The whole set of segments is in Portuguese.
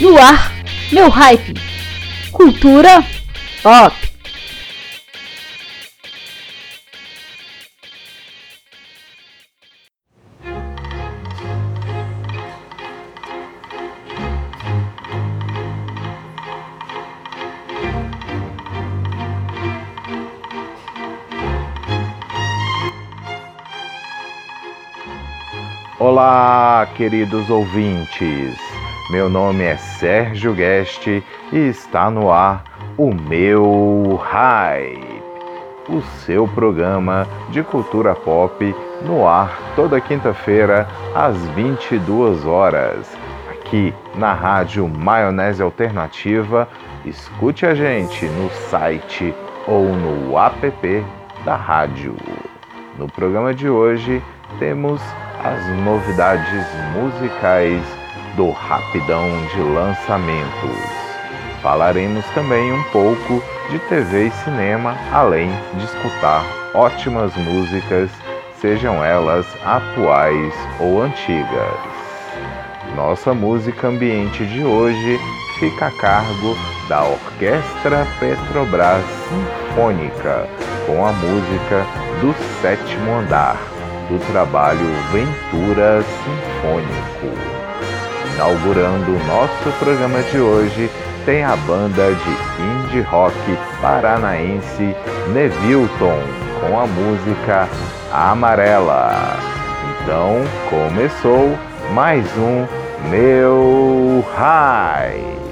No ar, meu hype. Cultura pop. Olá, queridos ouvintes. Meu nome é Sérgio Guest e está no ar o meu Hype, o seu programa de cultura pop no ar toda quinta-feira às 22 horas, aqui na rádio Maionese Alternativa. Escute a gente no site ou no app da rádio. No programa de hoje temos as novidades musicais do Rapidão de Lançamentos. Falaremos também um pouco de TV e cinema, além de escutar ótimas músicas, sejam elas atuais ou antigas. Nossa música ambiente de hoje fica a cargo da Orquestra Petrobras Sinfônica, com a música do sétimo andar, do trabalho Ventura Sinfônico. Inaugurando o nosso programa de hoje, tem a banda de indie rock paranaense Nevilton com a música Amarela. Então começou mais um Meu High.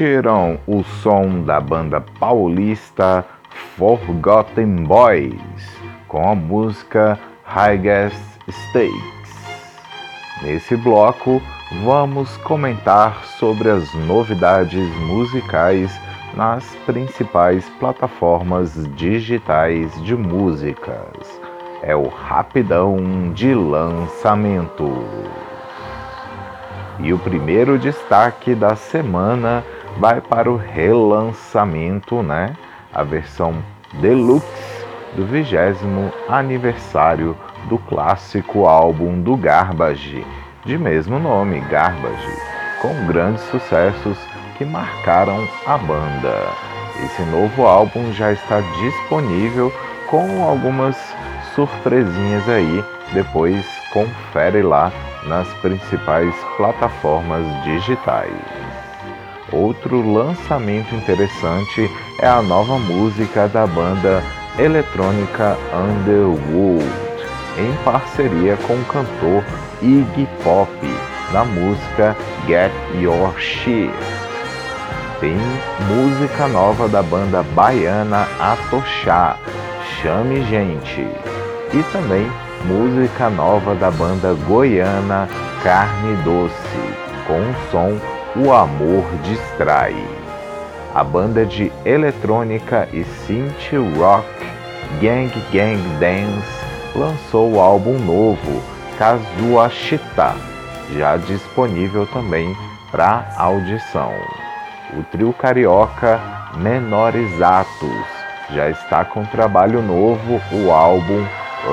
Curtiram o som da banda paulista Forgotten Boys com a música Highest Stakes. Nesse bloco, vamos comentar sobre as novidades musicais nas principais plataformas digitais de músicas. É o rapidão de lançamento. E o primeiro destaque da semana vai para o relançamento, né? A versão deluxe do vigésimo aniversário do clássico álbum do Garbage, de mesmo nome, Garbage, com grandes sucessos que marcaram a banda. Esse novo álbum já está disponível com algumas surpresinhas aí, depois confere lá nas principais plataformas digitais. Outro lançamento interessante é a nova música da banda eletrônica Underworld, em parceria com o cantor Iggy Pop, na música Get Your Shit. Tem música nova da banda baiana Atochá, Chame Gente. E também música nova da banda goiana Carne Doce, com o som O Amor Distrai. A banda de eletrônica e synth rock Gang Gang Dance lançou o álbum novo, Kazuashita, já disponível também para audição. O trio carioca Menores Atos já está com trabalho novo, o álbum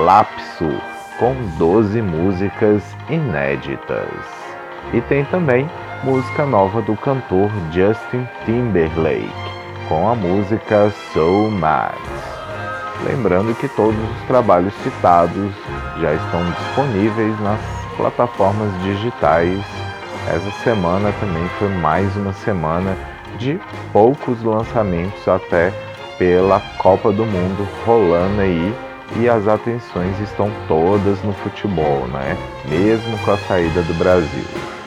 Lapso, com 12 músicas inéditas. E tem também música nova do cantor Justin Timberlake, com a música So Mad. Lembrando que todos os trabalhos citados já estão disponíveis nas plataformas digitais. Essa semana também foi mais uma semana de poucos lançamentos até pela Copa do Mundo rolando aí e as atenções estão todas no futebol, né? Mesmo com a saída do Brasil.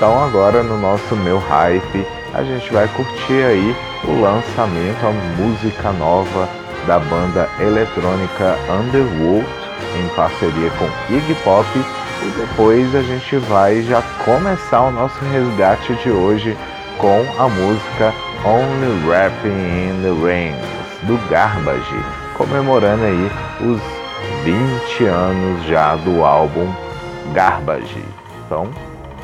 Então agora no nosso meu hype a gente vai curtir aí o lançamento, a música nova da banda eletrônica Underworld em parceria com Iggy Pop e depois a gente vai já começar o nosso resgate de hoje com a música Only Rapping in the Rings do Garbage, comemorando aí os 20 anos já do álbum Garbage. Então,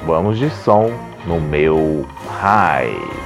vamos de som no meu hype.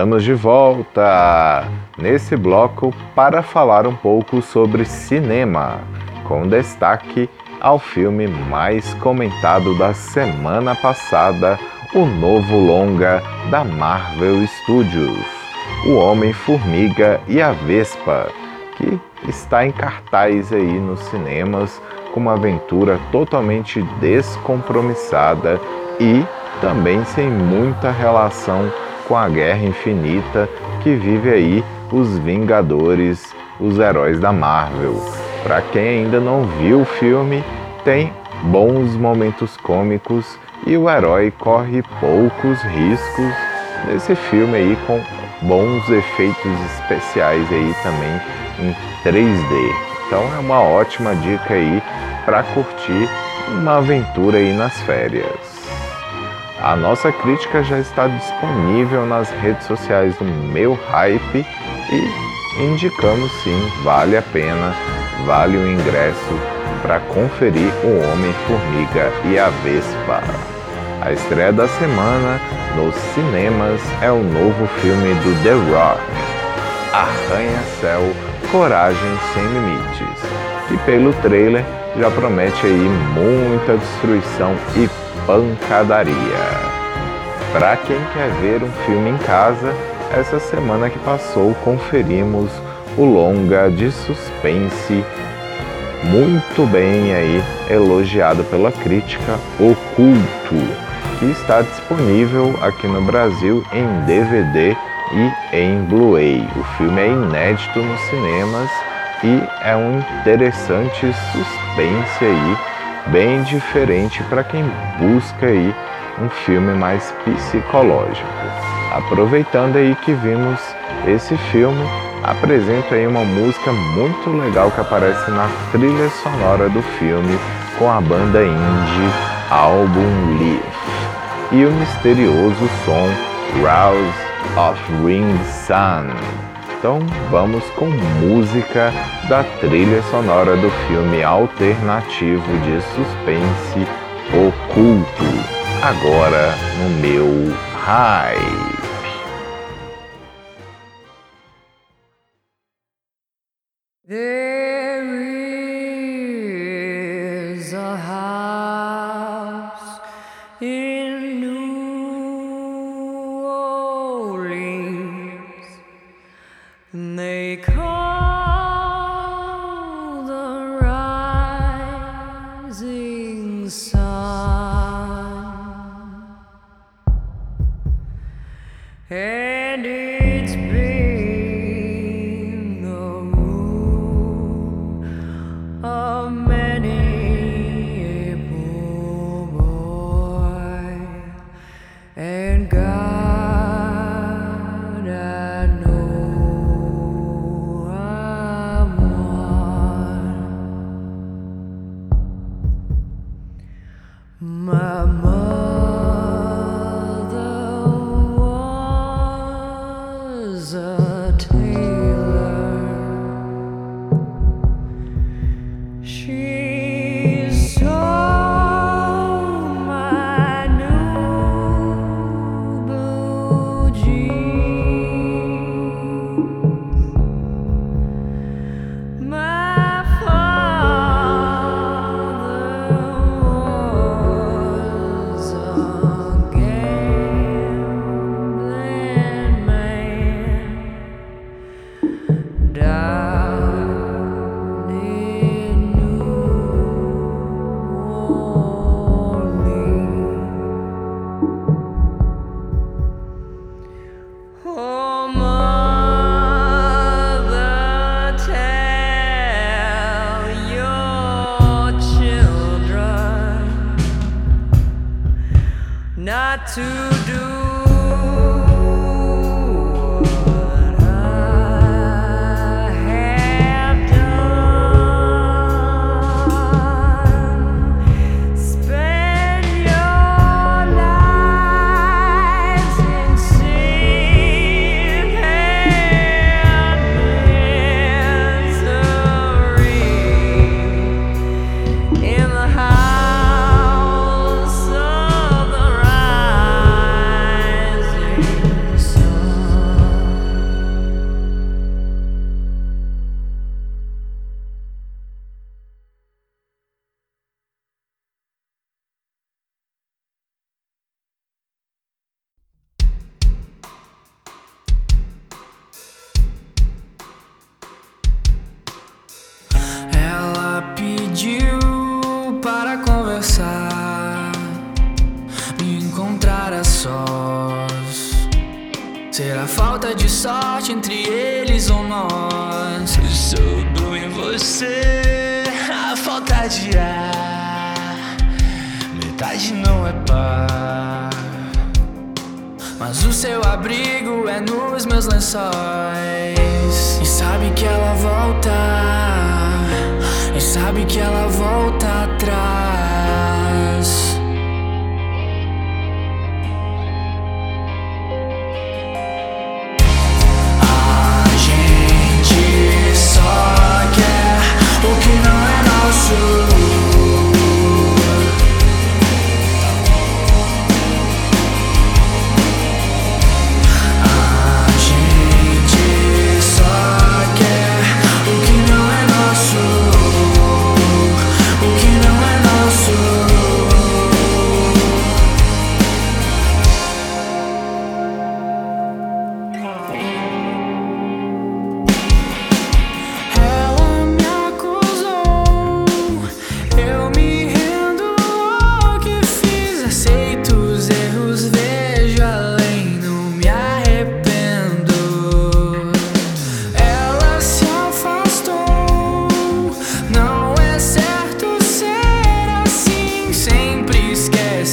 Estamos de volta nesse bloco para falar um pouco sobre cinema, com destaque ao filme mais comentado da semana passada, o novo longa da Marvel Studios, O Homem-Formiga e a Vespa, que está em cartaz aí nos cinemas com uma aventura totalmente descompromissada e também sem muita relação a guerra infinita que vive aí os Vingadores, os heróis da Marvel. Para quem ainda não viu o filme, tem bons momentos cômicos e o herói corre poucos riscos nesse filme aí com bons efeitos especiais aí também em 3D. Então é uma ótima dica aí para curtir uma aventura aí nas férias. A nossa crítica já está disponível nas redes sociais do Meu Hype e indicamos sim, vale a pena, vale o ingresso para conferir o Homem-Formiga e a Vespa. A estreia da semana nos cinemas é o novo filme do The Rock, Arranha-Céu Coragem Sem Limites. E pelo trailer já promete aí muita destruição e pancadaria. Para quem quer ver um filme em casa, essa semana que passou conferimos o longa de suspense muito bem aí elogiado pela crítica Oculto, que está disponível aqui no Brasil em DVD e em Blu-ray. O filme é inédito nos cinemas e é um interessante suspense aí, bem diferente para quem busca aí um filme mais psicológico. Aproveitando aí que vimos esse filme, apresento aí uma música muito legal que aparece na trilha sonora do filme com a banda indie Album Leaf e o misterioso som Rouse of Ring Sun. Então vamos com música da trilha sonora do filme alternativo de suspense Oculto, agora no meu. There so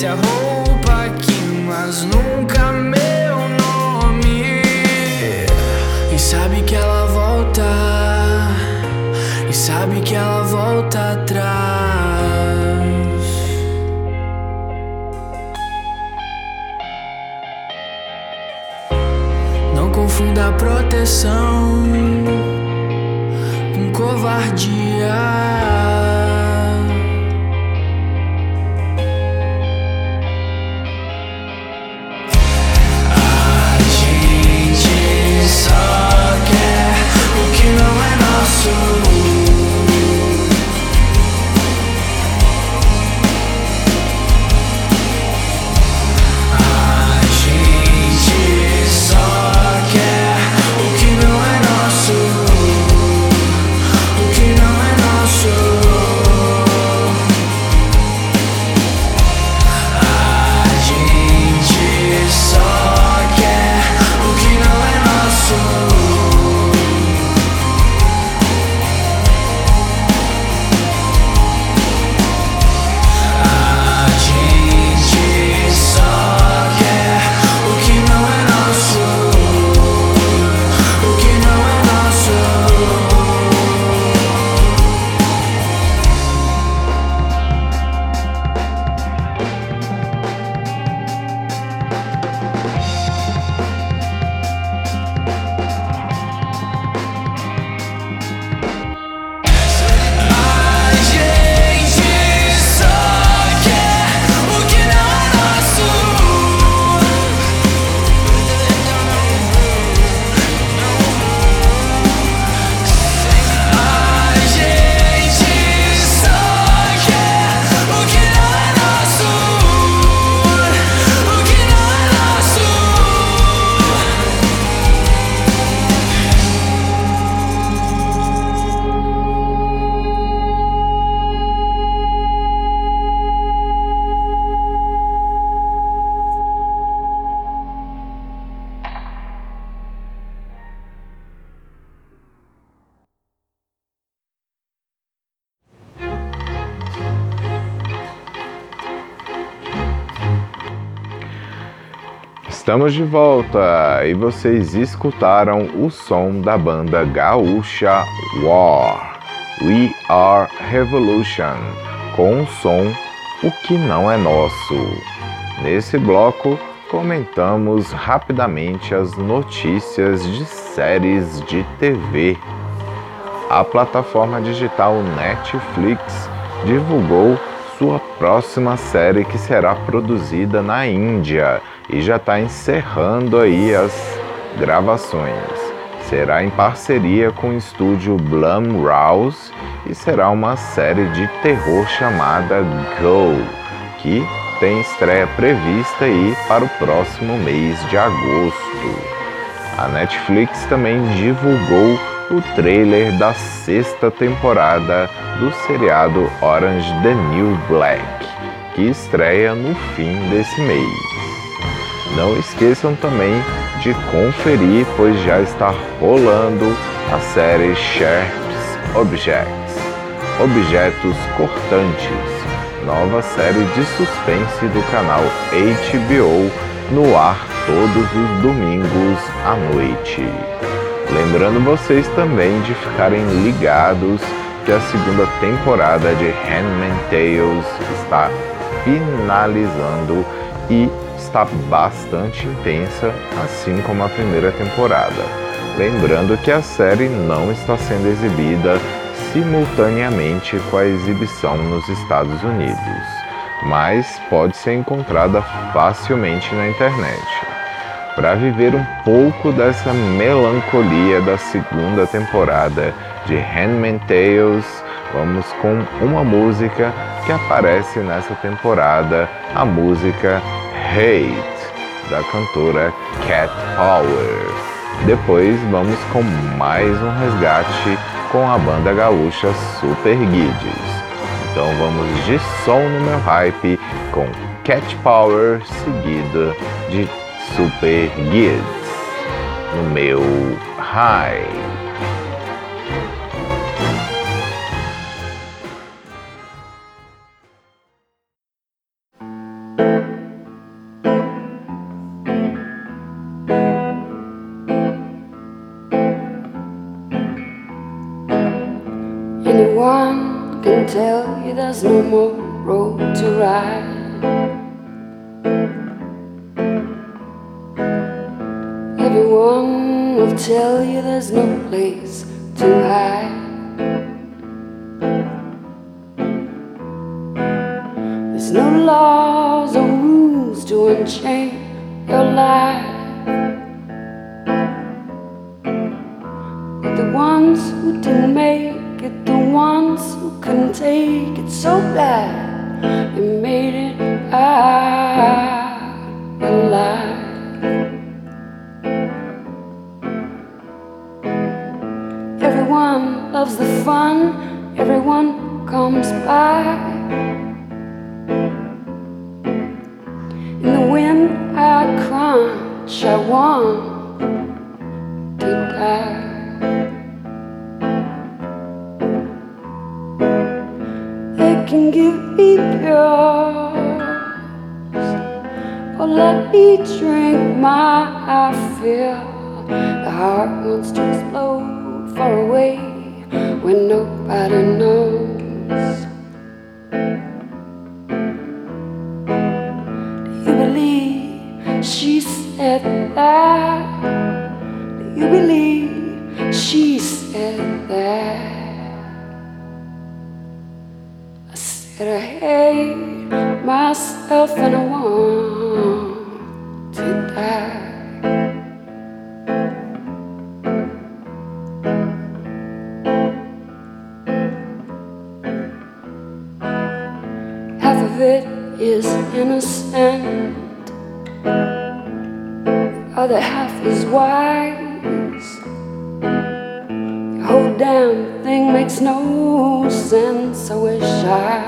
a roupa aqui, mas nunca meu nome. E sabe que ela volta, e sabe que ela volta atrás. Não confunda proteção com covardia. É Estamos de volta e vocês escutaram o som da banda gaúcha War, We Are Revolution, com o som O Que Não É Nosso. Nesse bloco, comentamos rapidamente as notícias de séries de TV. A plataforma digital Netflix divulgou sua próxima série que será produzida na Índia e já está encerrando aí as gravações. Será em parceria com o estúdio Blumhouse e será uma série de terror chamada Go, que tem estreia prevista aí para o próximo mês de agosto. A Netflix também divulgou o trailer da sexta temporada do seriado Orange the New Black, que estreia no fim desse mês. Não esqueçam também de conferir, pois já está rolando a série Sharps Objects Objetos Cortantes, nova série de suspense do canal HBO no ar todos os domingos à noite. Lembrando vocês também de ficarem ligados que a segunda temporada de Handmaid's Tales está finalizando e está bastante intensa, assim como a primeira temporada. Lembrando que a série não está sendo exibida simultaneamente com a exibição nos Estados Unidos, mas pode ser encontrada facilmente na internet. Para viver um pouco dessa melancolia da segunda temporada de Handmaid's Tales, vamos com uma música que aparece nessa temporada, a música Hate, da cantora Cat Power. Depois vamos com mais um resgate com a banda gaúcha Super Guides. Então vamos de som no meu hype com Cat Power seguido de Super Guides no meu high. Tell you there's no more road to ride. Everyone will tell you there's no place to hide. There's no laws or rules to unchain can give me pills or let me drink my fill. The heart wants to explode far away when nobody knows. Do you believe she said that? Do you believe she said I want to die. Half of it is innocent, the other half is wise. Whole damn thing makes no sense. I wish I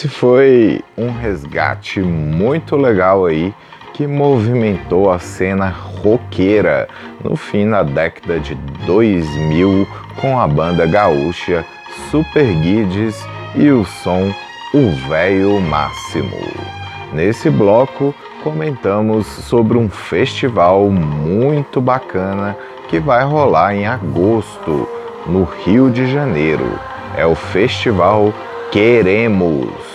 Esse foi um resgate muito legal aí que movimentou a cena roqueira no fim da década de 2000 com a banda gaúcha Super Guides e o som O Véio Máximo. Nesse bloco comentamos sobre um festival muito bacana que vai rolar em agosto no Rio de Janeiro. É o Festival Queremos,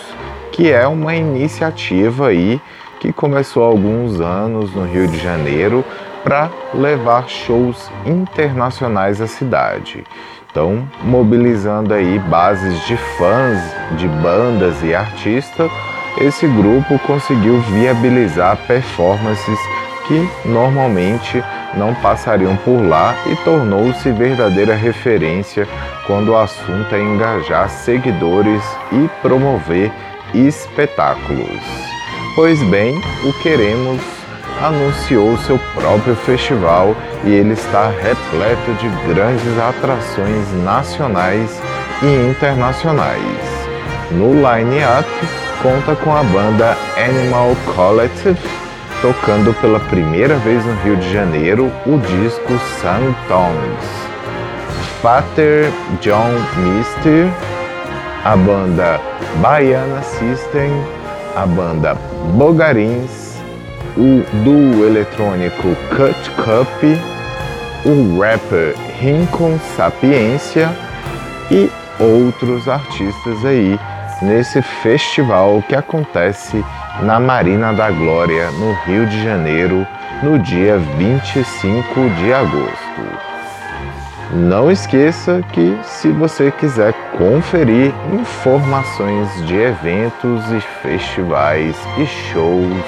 que é uma iniciativa aí que começou há alguns anos no Rio de Janeiro para levar shows internacionais à cidade. Então, mobilizando aí bases de fãs de bandas e artistas, esse grupo conseguiu viabilizar performances que normalmente não passariam por lá e tornou-se verdadeira referência quando o assunto é engajar seguidores e promover espetáculos. Pois bem, o Queremos anunciou seu próprio festival e ele está repleto de grandes atrações nacionais e internacionais. No line-up conta com a banda Animal Collective tocando pela primeira vez no Rio de Janeiro o disco Sun Tongues. Pater John Mister, a banda Baiana System, a banda Bogarins, o duo eletrônico Cut Cup, o rapper Rincon Sapiência e outros artistas aí nesse festival que acontece na Marina da Glória, no Rio de Janeiro, no dia 25 de agosto. Não esqueça que se você quiser conferir informações de eventos e festivais e shows,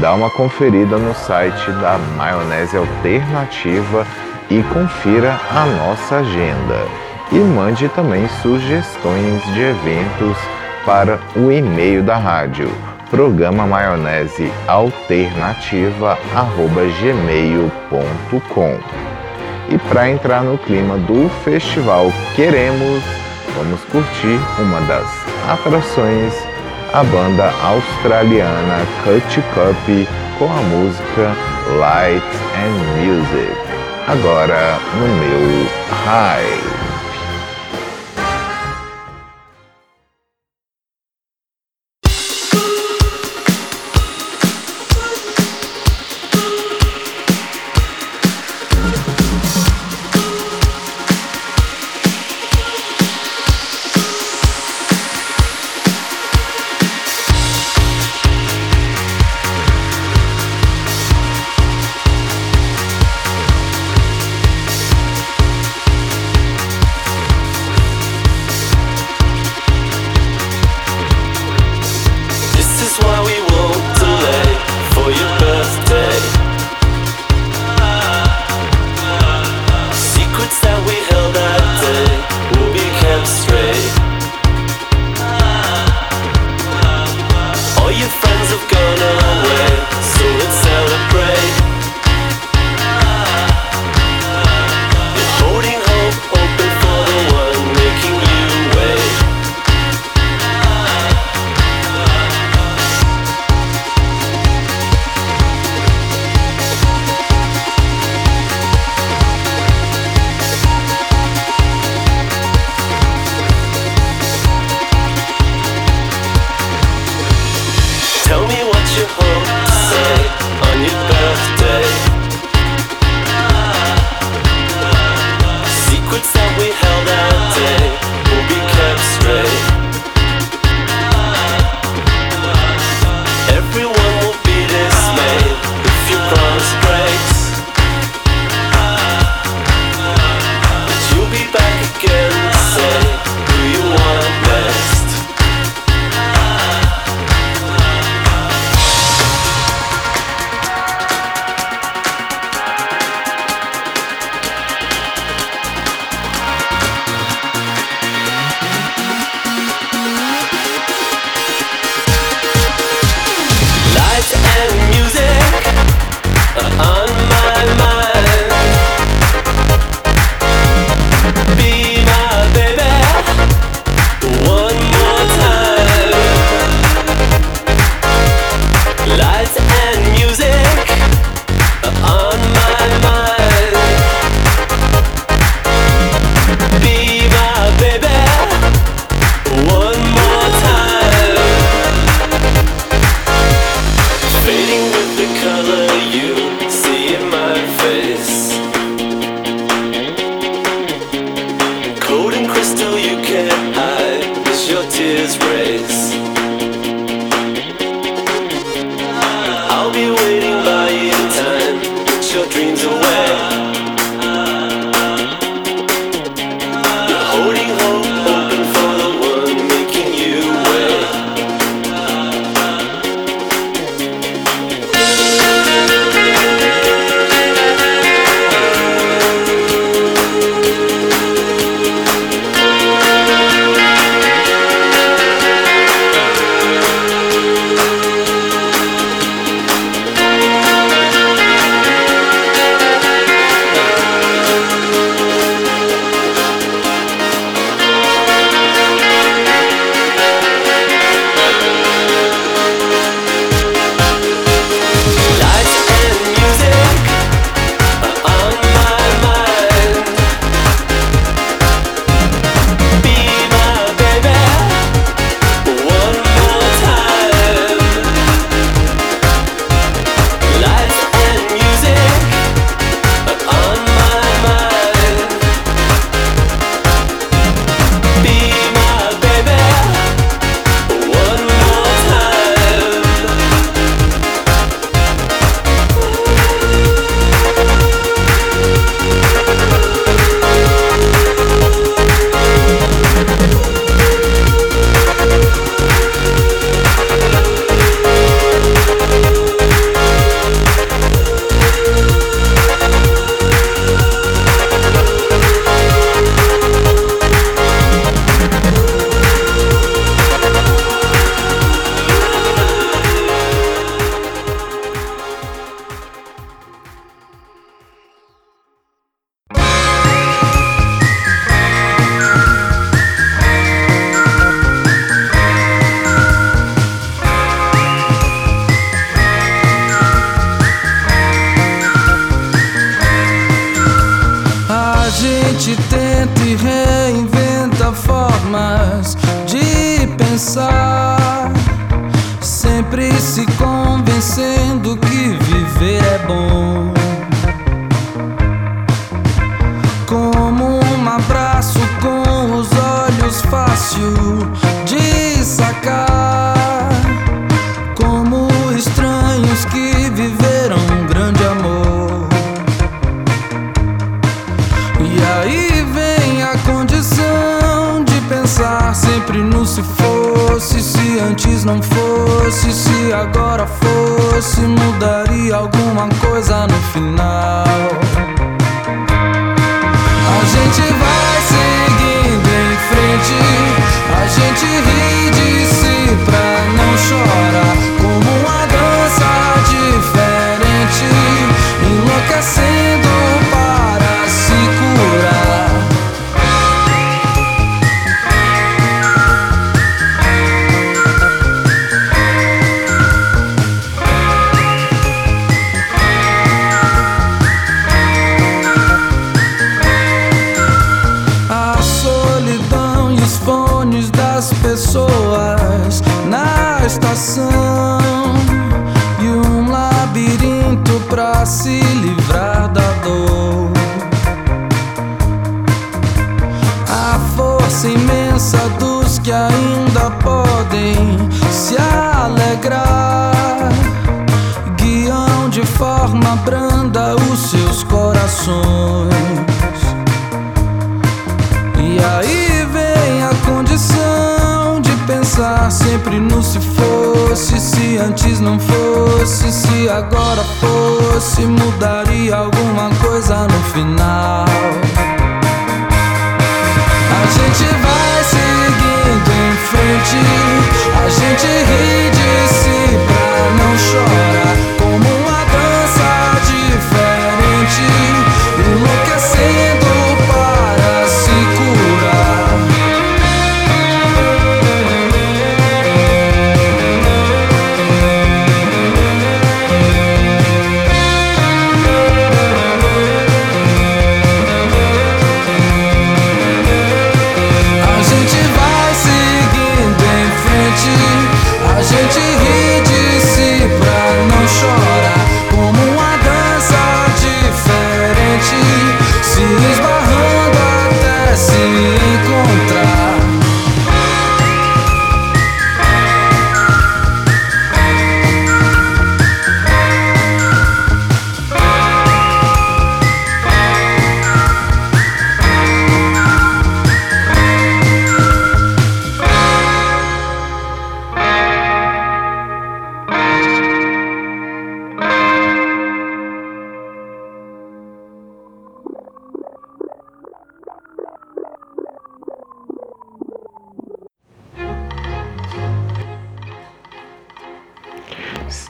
dá uma conferida no site da Maionese Alternativa e confira a nossa agenda. E mande também sugestões de eventos para o e-mail da rádio programa maionese alternativa gmail.com e para entrar no clima do festival Queremos, vamos curtir uma das atrações, a banda australiana Cut Cup com a música Light and Music. Agora no meu High.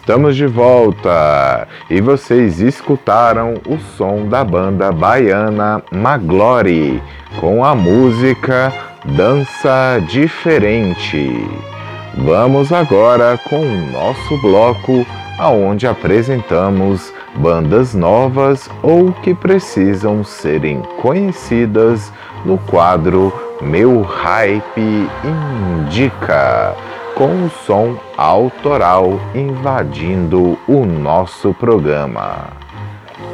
Estamos de volta e vocês escutaram o som da banda baiana Maglore com a música Dança Diferente. Vamos agora com o nosso bloco aonde apresentamos bandas novas ou que precisam serem conhecidas no quadro Meu Hype Indica com o som autoral invadindo o nosso programa.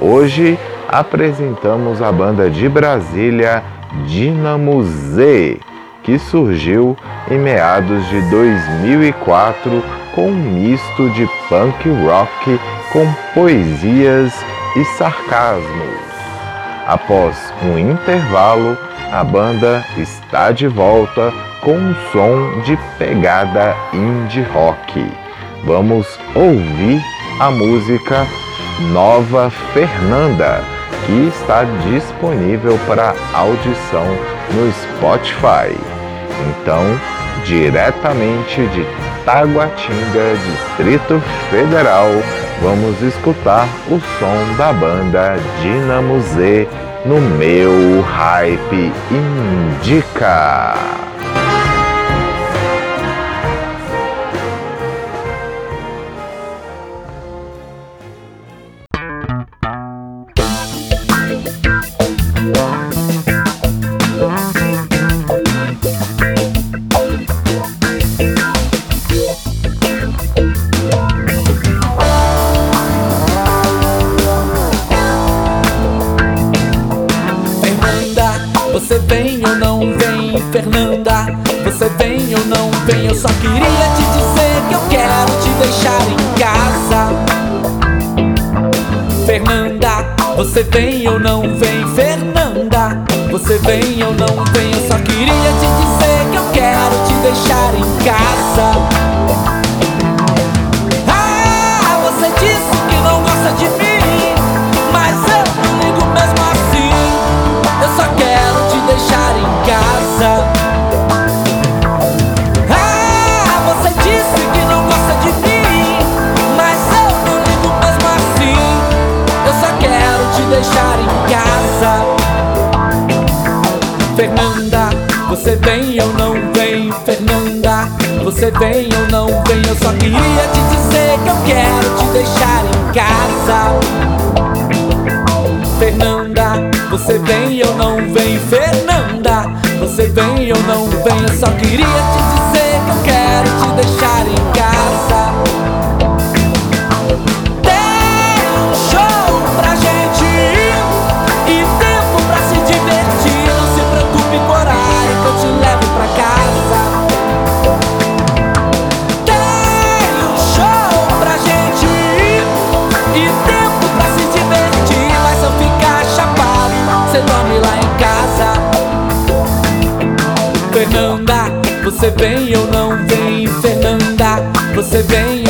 Hoje apresentamos a banda de Brasília Dinamo Z, que surgiu em meados de 2004 com um misto de punk rock com poesias e sarcasmos. Após um intervalo, a banda está de volta com um som de pegada indie rock. Vamos ouvir a música Nova Fernanda, que está disponível para audição no Spotify. Então, diretamente de Taguatinga, Distrito Federal, vamos escutar o som da banda Dinamo Z no meu Hype Indica. você vem.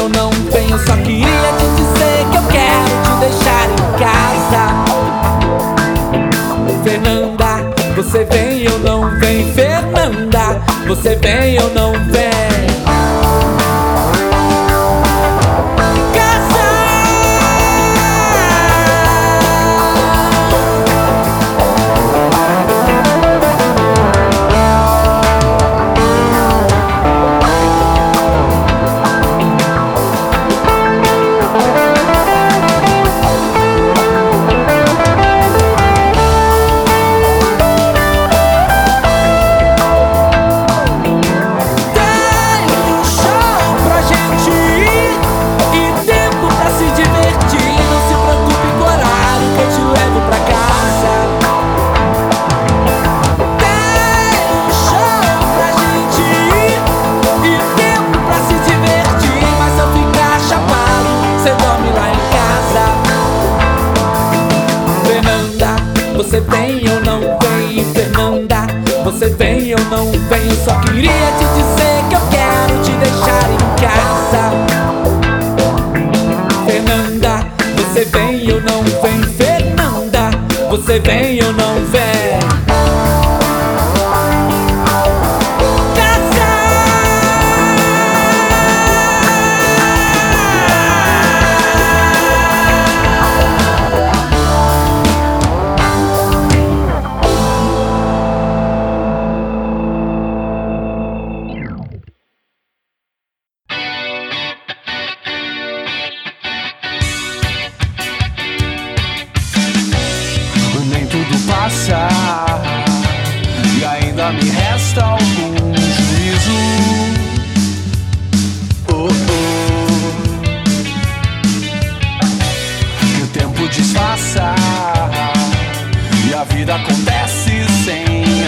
acontece sem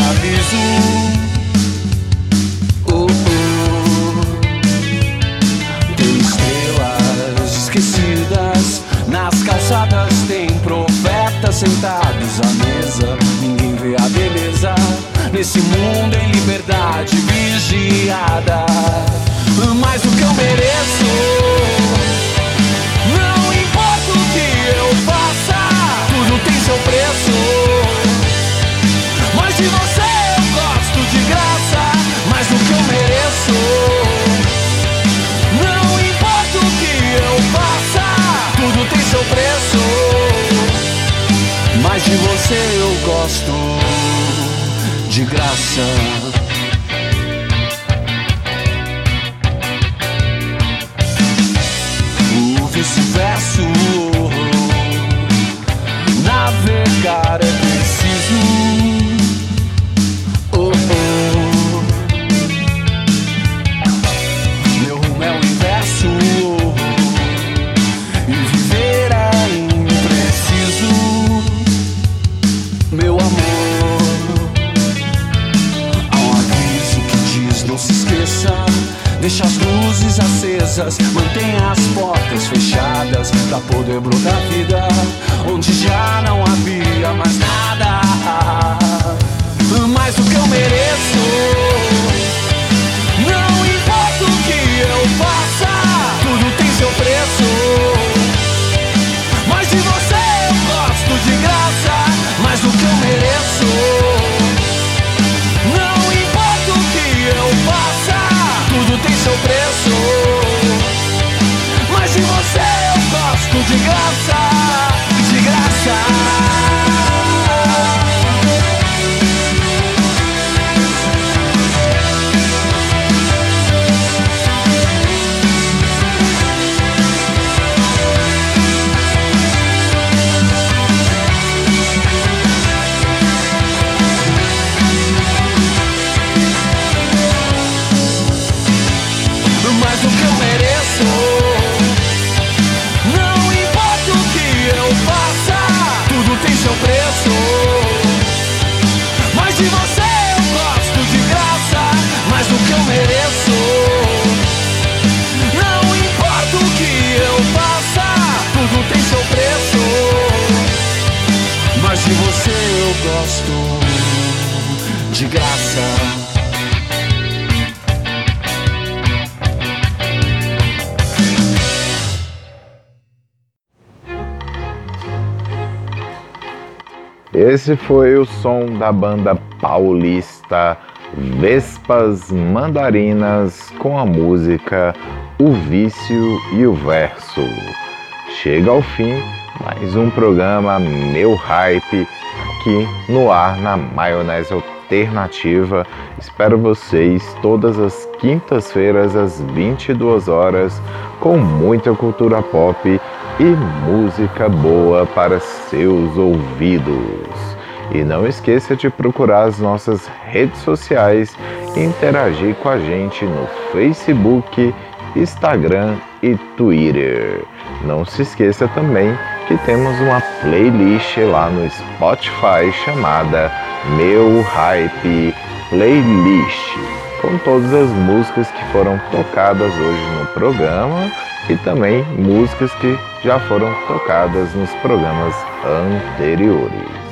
aviso. Oh, oh. Tem estrelas esquecidas nas calçadas, tem profetas sentados à mesa. Ninguém vê a beleza nesse mundo em liberdade vigiada. Mais o que eu mereço? De você eu gosto de graça. Esse foi o som da banda paulista Vespas Mandarinas com a música O Vício e o Verso. Chega ao fim mais um programa Meu Hype aqui no ar na Maionese Alternativa. Espero vocês todas as quintas-feiras às 22 horas com muita cultura pop e música boa para seus ouvidos. E não esqueça de procurar as nossas redes sociais e interagir com a gente no Facebook, Instagram e Twitter. Não se esqueça também que temos uma playlist lá no Spotify chamada Meu Hype Playlist, com todas as músicas que foram tocadas hoje no programa e também músicas que já foram tocadas nos programas anteriores.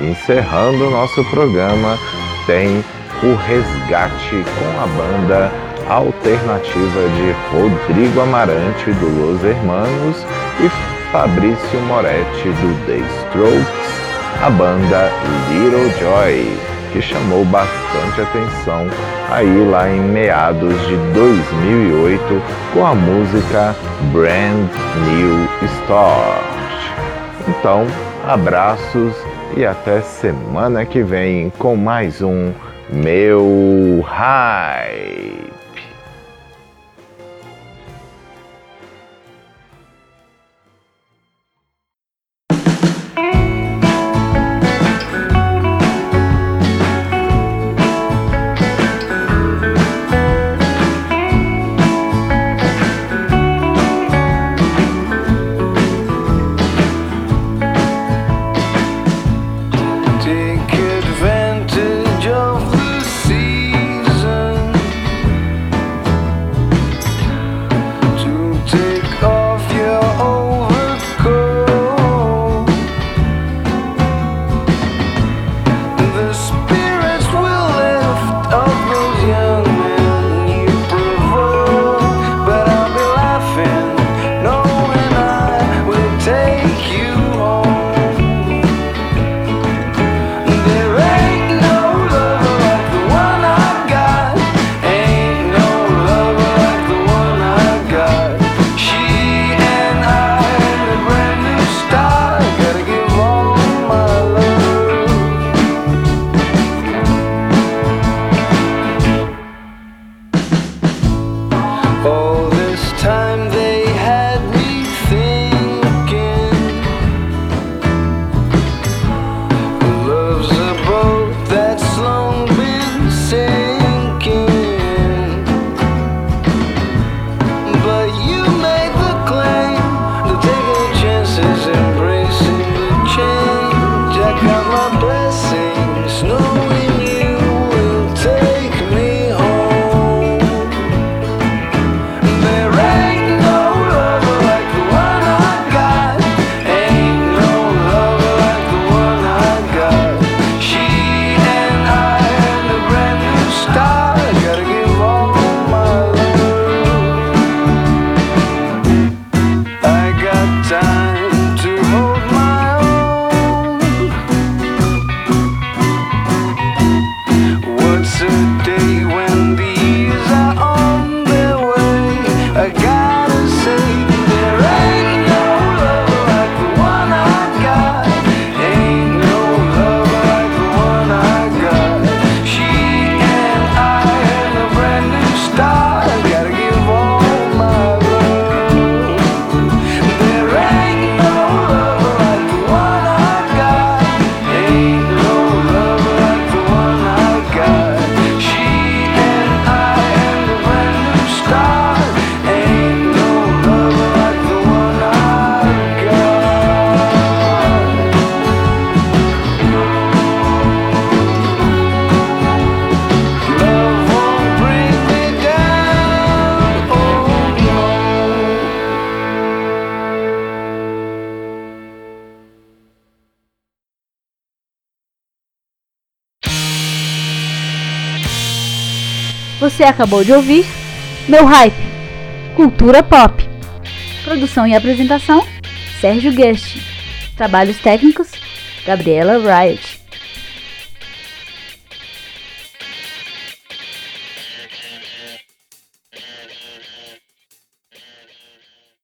Encerrando o nosso programa, tem o resgate com a banda alternativa de Rodrigo Amarante do Los Hermanos e Fabrício Moretti do The Strokes, a banda Little Joy, que chamou bastante atenção aí lá em meados de 2008 com a música Brand New Start. Então, abraços e até semana que vem com mais um Meu Hype. Você acabou de ouvir Meu Hype, Cultura Pop. Produção e apresentação, Sérgio Guest. Trabalhos técnicos, Gabriela Riot.